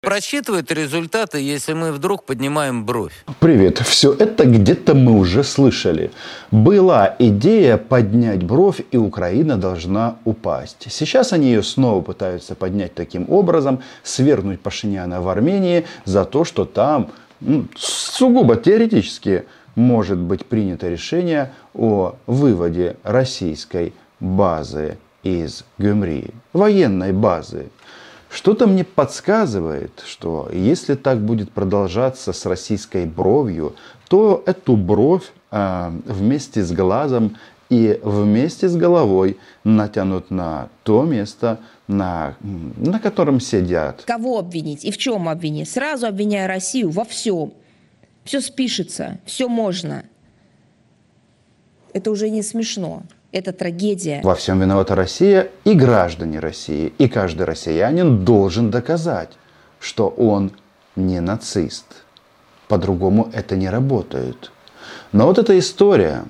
просчитывает результаты, если мы вдруг поднимаем бровь? Привет. Все это где-то мы уже слышали. Была идея поднять бровь, и Украина должна упасть. Сейчас они ее снова пытаются поднять таким образом, свергнуть Пашиняна в Армении за то, что там ну, сугубо теоретически может быть принято решение о выводе российской базы из Гюмри, военной базы. Что-то мне подсказывает, что если так будет продолжаться с российской бровью, то эту бровь э, вместе с глазом и вместе с головой натянут на то место, на, на котором сидят. Кого обвинить и в чем обвинить? Сразу обвиняя Россию во всем. Все спишется, все можно. Это уже не смешно. Это трагедия. Во всем виновата Россия и граждане России. И каждый россиянин должен доказать, что он не нацист. По-другому это не работает. Но вот эта история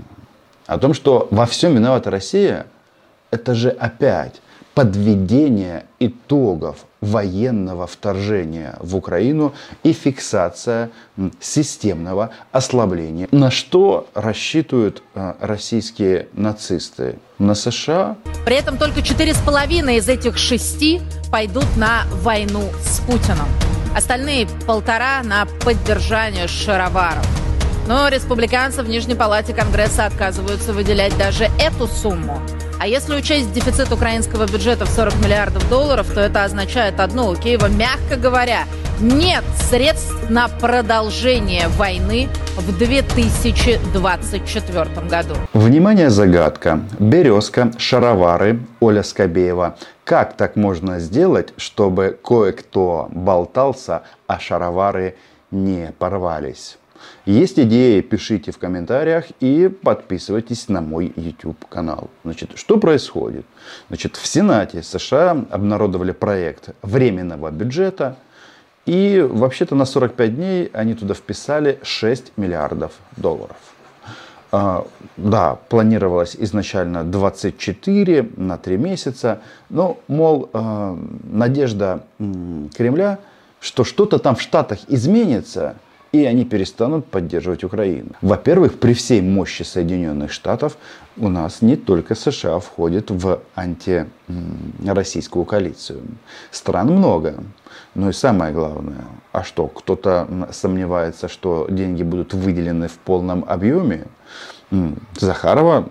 о том, что во всем виновата Россия, это же опять подведение итогов военного вторжения в Украину и фиксация системного ослабления. На что рассчитывают э, российские нацисты? На США? При этом только четыре с половиной из этих шести пойдут на войну с Путиным. Остальные полтора на поддержание шароваров. Но республиканцы в Нижней Палате Конгресса отказываются выделять даже эту сумму. А если учесть дефицит украинского бюджета в 40 миллиардов долларов, то это означает одно. У Киева, мягко говоря, нет средств на продолжение войны в 2024 году. Внимание, загадка. Березка, шаровары, Оля Скобеева. Как так можно сделать, чтобы кое-кто болтался, а шаровары не порвались? Есть идеи, пишите в комментариях и подписывайтесь на мой YouTube канал. Значит, что происходит? Значит, в Сенате США обнародовали проект временного бюджета. И вообще-то на 45 дней они туда вписали 6 миллиардов долларов. А, да, планировалось изначально 24 на 3 месяца. Но, мол, а, надежда Кремля, что что-то там в Штатах изменится – и они перестанут поддерживать Украину. Во-первых, при всей мощи Соединенных Штатов у нас не только США входит в антироссийскую коалицию. Стран много. Ну и самое главное, а что, кто-то сомневается, что деньги будут выделены в полном объеме? Захарова,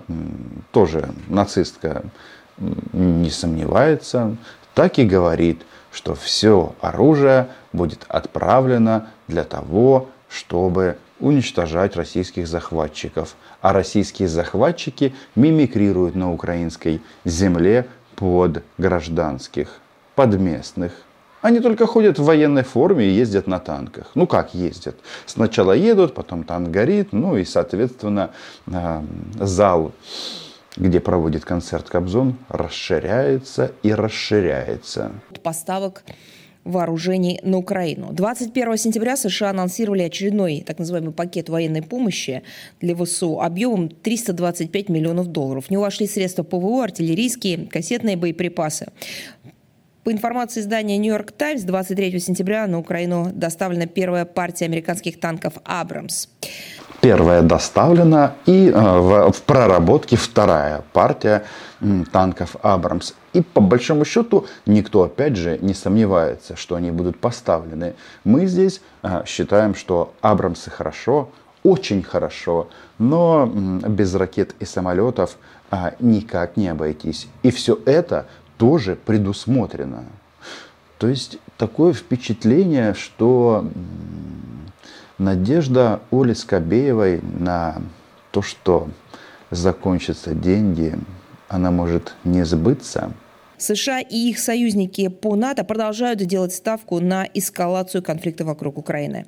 тоже нацистка, не сомневается, так и говорит, что все оружие будет отправлено для того, чтобы уничтожать российских захватчиков. А российские захватчики мимикрируют на украинской земле под гражданских, под местных. Они только ходят в военной форме и ездят на танках. Ну как ездят? Сначала едут, потом танк горит, ну и, соответственно, э, зал, где проводит концерт Кобзон, расширяется и расширяется. Поставок вооружений на Украину. 21 сентября США анонсировали очередной так называемый пакет военной помощи для ВСУ объемом 325 миллионов долларов. В него вошли средства ПВО, артиллерийские, кассетные боеприпасы. По информации издания «Нью-Йорк Таймс», 23 сентября на Украину доставлена первая партия американских танков «Абрамс». Первая доставлена и э, в, проработке вторая партия танков «Абрамс». И по большому счету никто, опять же, не сомневается, что они будут поставлены. Мы здесь э, считаем, что «Абрамсы» хорошо, очень хорошо, но без ракет и самолетов э, никак не обойтись. И все это тоже предусмотрено. То есть такое впечатление, что надежда Оли Скобеевой на то, что закончатся деньги, она может не сбыться. США и их союзники по НАТО продолжают делать ставку на эскалацию конфликта вокруг Украины.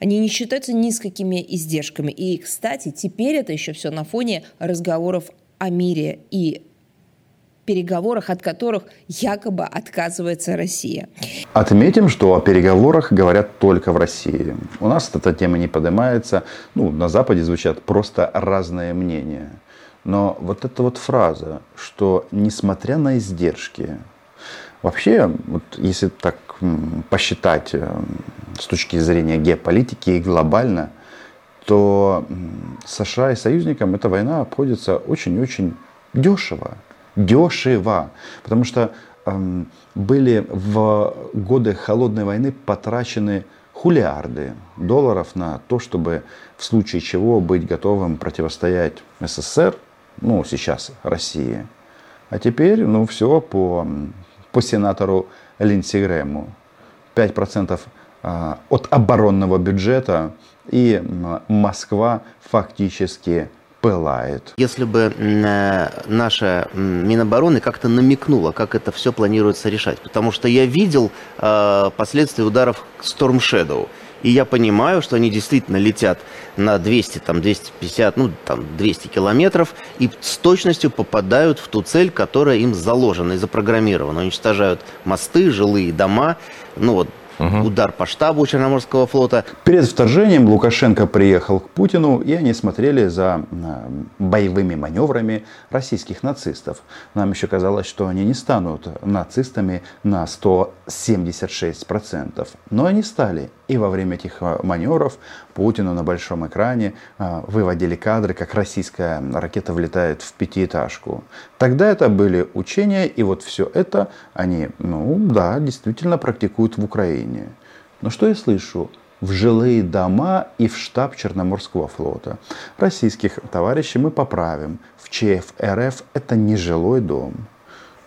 Они не считаются низкими издержками. И, кстати, теперь это еще все на фоне разговоров о мире и переговорах, от которых якобы отказывается Россия. Отметим, что о переговорах говорят только в России. У нас эта тема не поднимается. Ну, на Западе звучат просто разные мнения. Но вот эта вот фраза, что несмотря на издержки, Вообще, вот если так посчитать э, с точки зрения геополитики и глобально, то США и союзникам эта война обходится очень-очень дешево. Дешево. Потому что эм, были в годы холодной войны потрачены хулиарды долларов на то, чтобы в случае чего быть готовым противостоять СССР, ну сейчас России. А теперь, ну все по, по сенатору Линдси Грэму. 5% а, от оборонного бюджета и Москва фактически пылает. Если бы э, наша Минобороны как-то намекнула, как это все планируется решать. Потому что я видел э, последствия ударов Storm Shadow. И я понимаю, что они действительно летят на 200, там, 250, ну, там, 200 километров и с точностью попадают в ту цель, которая им заложена и запрограммирована. Уничтожают мосты, жилые дома. Ну, вот угу. удар по штабу Черноморского флота. Перед вторжением Лукашенко приехал к Путину, и они смотрели за э, боевыми маневрами российских нацистов. Нам еще казалось, что они не станут нацистами на 176%. Но они стали. И во время этих э, маневров Путину на большом экране э, выводили кадры, как российская ракета влетает в пятиэтажку. Тогда это были учения, и вот все это они, ну да, действительно практикуют в Украине. Но что я слышу? в жилые дома и в штаб Черноморского флота. Российских товарищей мы поправим. В ЧФ РФ это не жилой дом.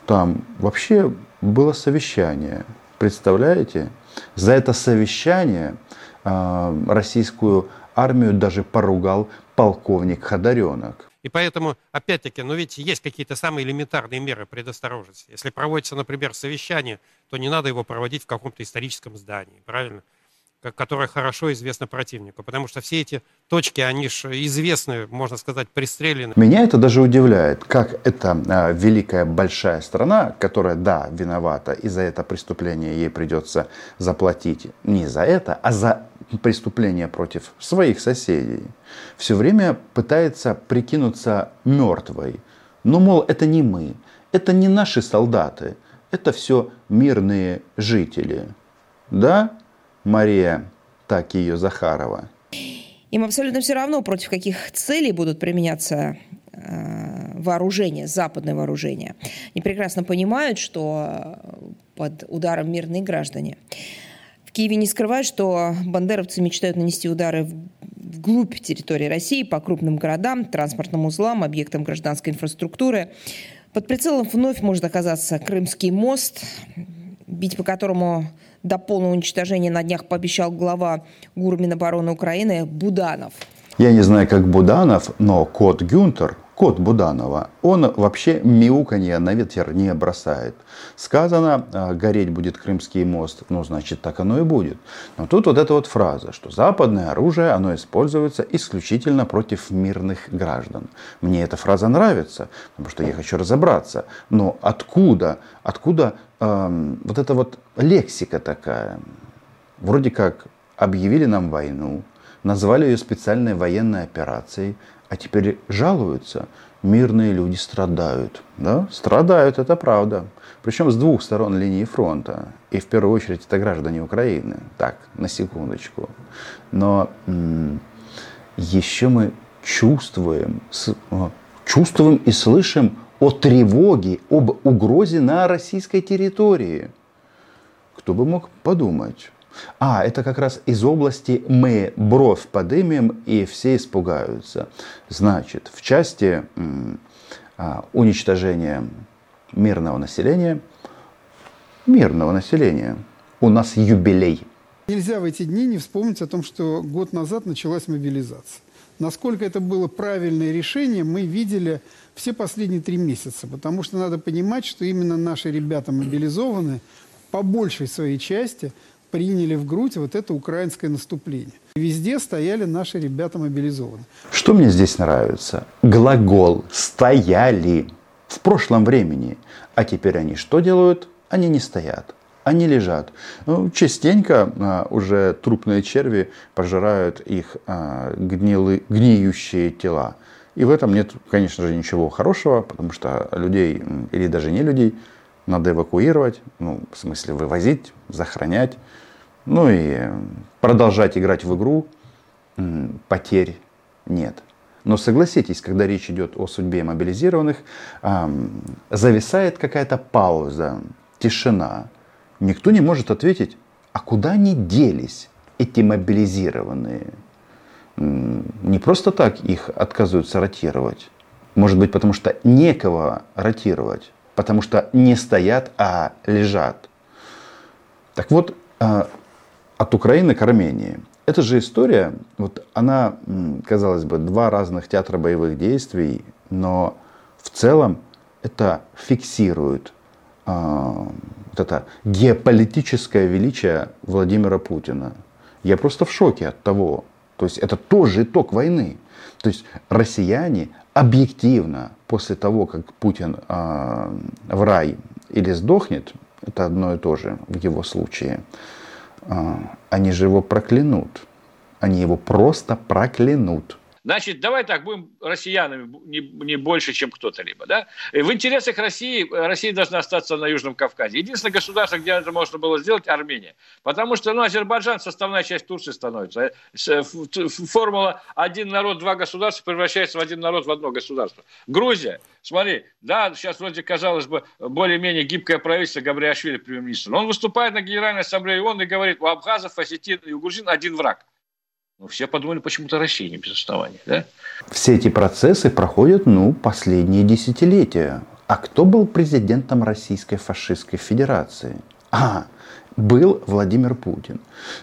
Там вообще было совещание. Представляете? За это совещание э, российскую армию даже поругал полковник Ходоренок. И поэтому, опять-таки, ну ведь есть какие-то самые элементарные меры предосторожности. Если проводится, например, совещание, то не надо его проводить в каком-то историческом здании, правильно? Которая хорошо известна противнику. Потому что все эти точки, они же известны, можно сказать, пристрелены. Меня это даже удивляет, как эта а, великая большая страна, которая, да, виновата, и за это преступление ей придется заплатить не за это, а за преступление против своих соседей, все время пытается прикинуться мертвой. Ну, мол, это не мы, это не наши солдаты, это все мирные жители. Да? Мария, так ее Захарова. Им абсолютно все равно, против каких целей будут применяться э, вооружения, западное вооружение. Они прекрасно понимают, что под ударом мирные граждане. В Киеве не скрывают, что бандеровцы мечтают нанести удары вглубь территории России по крупным городам, транспортным узлам, объектам гражданской инфраструктуры. Под прицелом вновь может оказаться Крымский мост, бить по которому до полного уничтожения на днях пообещал глава ГУР Минобороны Украины Буданов. Я не знаю, как Буданов, но кот Гюнтер, кот Буданова, он вообще мяуканье на ветер не бросает. Сказано, а, гореть будет Крымский мост, ну, значит, так оно и будет. Но тут вот эта вот фраза, что западное оружие, оно используется исключительно против мирных граждан. Мне эта фраза нравится, потому что я хочу разобраться. Но откуда, откуда эм, вот эта вот лексика такая? Вроде как объявили нам войну, назвали ее специальной военной операцией, а теперь жалуются, мирные люди страдают. Да? Страдают, это правда. Причем с двух сторон линии фронта. И в первую очередь это граждане Украины. Так, на секундочку. Но м- еще мы чувствуем, с, чувствуем и слышим о тревоге, об угрозе на российской территории. Кто бы мог подумать? А, это как раз из области мы бровь подымем и все испугаются. Значит, в части а, уничтожения мирного населения, мирного населения, у нас юбилей. Нельзя в эти дни не вспомнить о том, что год назад началась мобилизация. Насколько это было правильное решение, мы видели все последние три месяца, потому что надо понимать, что именно наши ребята мобилизованы по большей своей части приняли в грудь вот это украинское наступление. Везде стояли наши ребята мобилизованы. Что мне здесь нравится? Глагол «стояли» в прошлом времени. А теперь они что делают? Они не стоят. Они лежат. Ну, частенько а, уже трупные черви пожирают их а, гнилы, гниющие тела. И в этом нет, конечно же, ничего хорошего, потому что людей, или даже не людей, надо эвакуировать, ну, в смысле вывозить, захоронять, ну и продолжать играть в игру, потерь нет. Но согласитесь, когда речь идет о судьбе мобилизированных, зависает какая-то пауза, тишина. Никто не может ответить, а куда они делись, эти мобилизированные? Не просто так их отказываются ротировать. Может быть, потому что некого ротировать, потому что не стоят, а лежат. Так вот, а, от Украины к Армении. Эта же история, вот она, казалось бы, два разных театра боевых действий, но в целом это фиксирует э, вот это геополитическое величие Владимира Путина. Я просто в шоке от того. То есть это тоже итог войны. То есть россияне объективно после того, как Путин э, в рай или сдохнет, это одно и то же в его случае, они же его проклянут. Они его просто проклянут. Значит, давай так, будем россиянами не, не больше, чем кто-то либо. Да? И в интересах России, Россия должна остаться на Южном Кавказе. Единственное государство, где это можно было сделать, Армения. Потому что ну, Азербайджан составная часть Турции становится. Э, формула «один народ, два государства» превращается в один народ, в одно государство. Грузия, смотри, да, сейчас вроде, казалось бы, более-менее гибкое правительство Габриашвили, премьер-министр. Он выступает на Генеральной Ассамблее ООН и говорит, у абхазов, осетин и у грузин один враг. Ну, все подумали почему-то России, не без основания. Да? Все эти процессы проходят, ну, последние десятилетия. А кто был президентом Российской фашистской федерации? А, был Владимир Путин.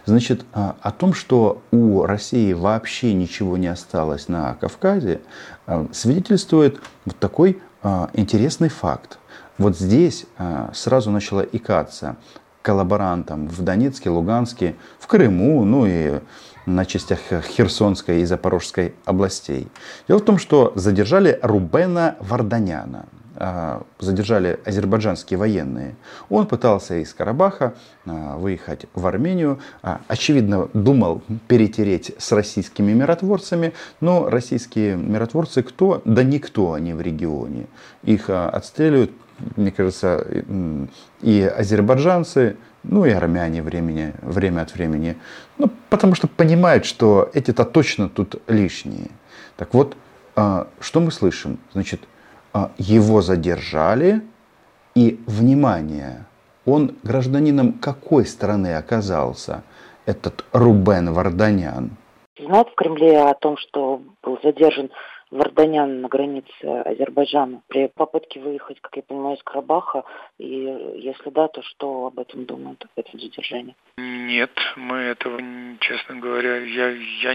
Значит, а, о том, что у России вообще ничего не осталось на Кавказе, а, свидетельствует вот такой а, интересный факт. Вот здесь сразу начала икаться коллаборантам в Донецке, Луганске, в Крыму, ну и на частях Херсонской и Запорожской областей. Дело в том, что задержали Рубена Варданяна, а, задержали азербайджанские военные. Он пытался из Карабаха а, выехать в Армению. А, очевидно, думал перетереть с российскими миротворцами, но российские миротворцы кто? Да никто они в регионе. Их отстреливают, мне кажется, и азербайджанцы, ну и армяне времени, время от времени. Ну, потому что понимают, что эти-то точно тут лишние. Так вот, а, что мы слышим? Значит, а, его задержали, и, внимание, он гражданином какой страны оказался, этот Рубен Варданян? Знают в Кремле о том, что был задержан Варданян на границе Азербайджана при попытке выехать, как я понимаю, из Карабаха? И если да, то что об этом думают, об этом задержании? Нет, мы этого, честно говоря, я, я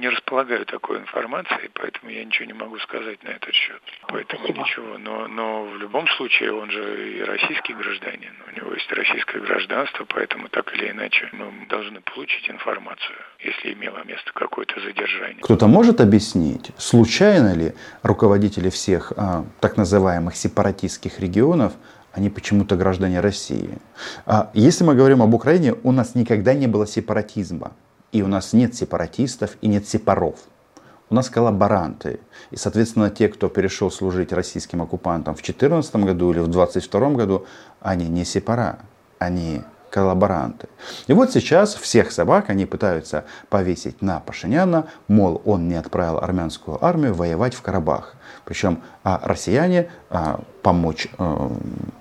не располагаю такой информацией, поэтому я ничего не могу сказать на этот счет. Поэтому Спасибо. ничего. Но, но в любом случае он же и российский гражданин, у него есть российское гражданство, поэтому так или иначе мы должны получить информацию, если имело место какое-то задержание. Кто-то может объяснить, случайно ли руководители всех а, так называемых сепаратистских регионов они почему-то граждане России. А если мы говорим об Украине, у нас никогда не было сепаратизма. И у нас нет сепаратистов и нет сепаров. У нас коллаборанты. И, соответственно, те, кто перешел служить российским оккупантам в 2014 году или в 2022 году, они не сепара, они коллаборанты. И вот сейчас всех собак они пытаются повесить на Пашиняна, мол, он не отправил армянскую армию воевать в Карабах. Причем а россияне а, помочь а,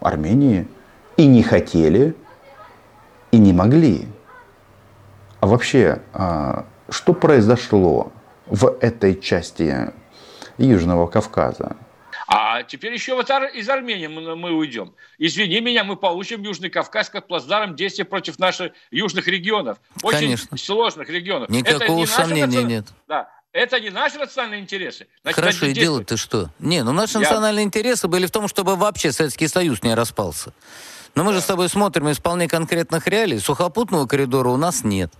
Армении и не хотели, и не могли. А вообще, а, что произошло в этой части Южного Кавказа? А теперь еще вот из Армении мы, мы уйдем. Извини меня, мы получим Южный Кавказ как плацдарм действия против наших южных регионов. Очень Конечно. сложных регионов. Никакого Это сомнения национ... нет. Да. Это не наши национальные интересы. Значит, Хорошо, и дело ты что? Не, ну наши Я... национальные интересы были в том, чтобы вообще Советский Союз не распался. Но мы да. же с тобой смотрим из вполне конкретных реалий. Сухопутного коридора у нас нет.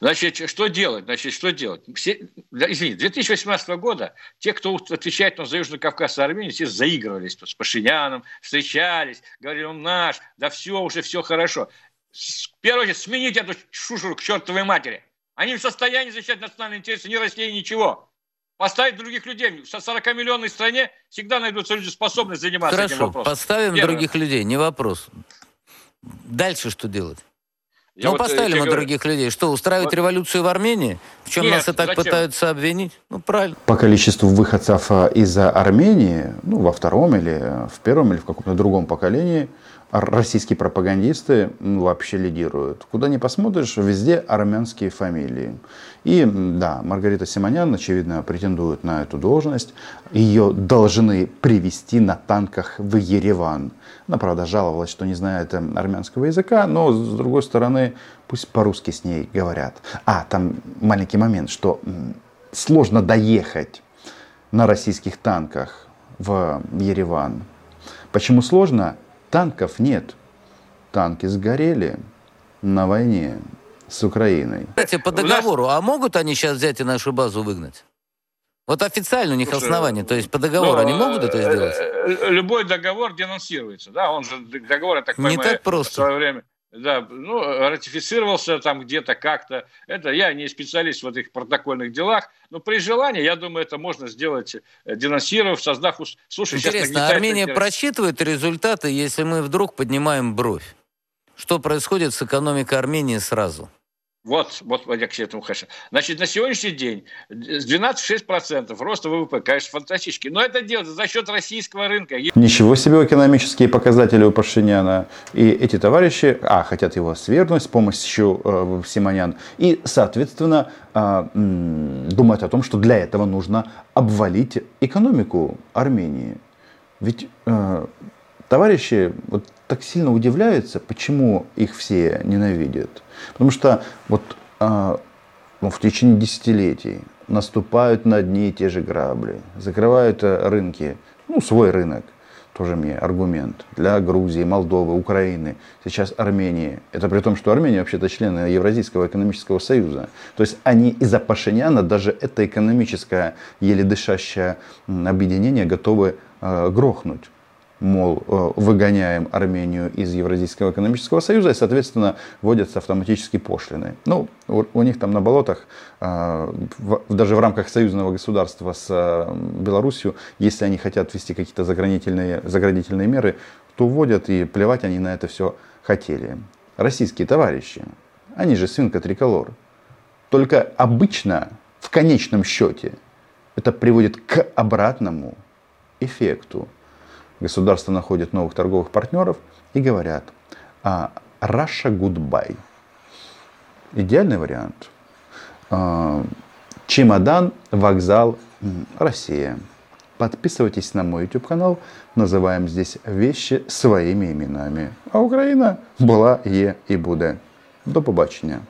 Значит, что делать? Значит, что делать? Все, извините, 2018 года те, кто отвечает за Южный Кавказ и Армению, все заигрывались с Пашиняном, встречались, говорили, он наш, да все, уже все хорошо. В первую очередь, сменить эту шушеру к чертовой матери. Они в состоянии защищать национальные интересы ни России, ничего. Поставить других людей. В 40-миллионной стране всегда найдутся люди, способные заниматься Хорошо, этим вопросом. поставим Первое. других людей, не вопрос. Дальше что делать? Я ну, вот, э, поставили мы говорю, других людей. Что, устраивать Вот- революцию в Армении? В чем Нет, нас и так зачем? пытаются обвинить? Ну, правильно. По количеству выходцев а, из Армении, ну, во втором или в первом или в каком-то другом поколении, российские пропагандисты вообще лидируют. Куда ни посмотришь, везде армянские фамилии. И да, Маргарита Симонян, очевидно, претендует на эту должность. Ее должны привести на танках в Ереван. Она, правда, жаловалась, что не знает э, армянского языка, но, с другой стороны, пусть по-русски с ней говорят. А, там маленький момент, что сложно доехать на российских танках в Ереван. Почему сложно? Танков нет. Танки сгорели на войне с Украиной. Кстати, по договору, а могут они сейчас взять и нашу базу выгнать? Вот официально у них Слушай, основания, то есть по договору Ну, они могут это э, сделать? э, Любой договор денонсируется, да, он же договор, я так Не понимаю, так просто. в свое время, да, ну, ратифицировался там где-то как-то. Это я не специалист в этих протокольных делах, но при желании, я думаю, это можно сделать, э, денонсировав, создав... Слушай, Интересно, Армения интерес. просчитывает результаты, если мы вдруг поднимаем бровь? Что происходит с экономикой Армении сразу? Вот, вот я к этому хочу. Значит, на сегодняшний день с 12,6% роста ВВП, конечно, фантастический. Но это делается за счет российского рынка. Ничего себе экономические показатели у Пашиняна. И эти товарищи, а, хотят его свергнуть с помощью э, Симонян. И, соответственно, м, думают о том, что для этого нужно обвалить экономику Армении. Ведь э, товарищи вот так сильно удивляются, почему их все ненавидят. Потому что вот а, ну, в течение десятилетий наступают на одни и те же грабли, закрывают э, рынки, ну, свой рынок, тоже мне аргумент, для Грузии, Молдовы, Украины, сейчас Армении. Это при том, что Армения вообще-то член Евразийского экономического союза. То есть они из-за Пашиняна даже это экономическое, еле дышащее объединение готовы э, грохнуть мол, э, выгоняем Армению из Евразийского экономического союза, и, соответственно, вводятся автоматически пошлины. Ну, у, них там на болотах, э, даже в рамках союзного государства с э, Белоруссией, если они хотят ввести какие-то заградительные, заградительные меры, то вводят, и плевать они на это все хотели. Российские товарищи, они же свинка триколор. Только обычно, в конечном счете, это приводит к обратному эффекту государство находит новых торговых партнеров и говорят, а, Russia goodbye. Идеальный вариант. А, Чемодан, вокзал, Россия. Подписывайтесь на мой YouTube канал. Называем здесь вещи своими именами. А Украина была, є і буде. До побачення.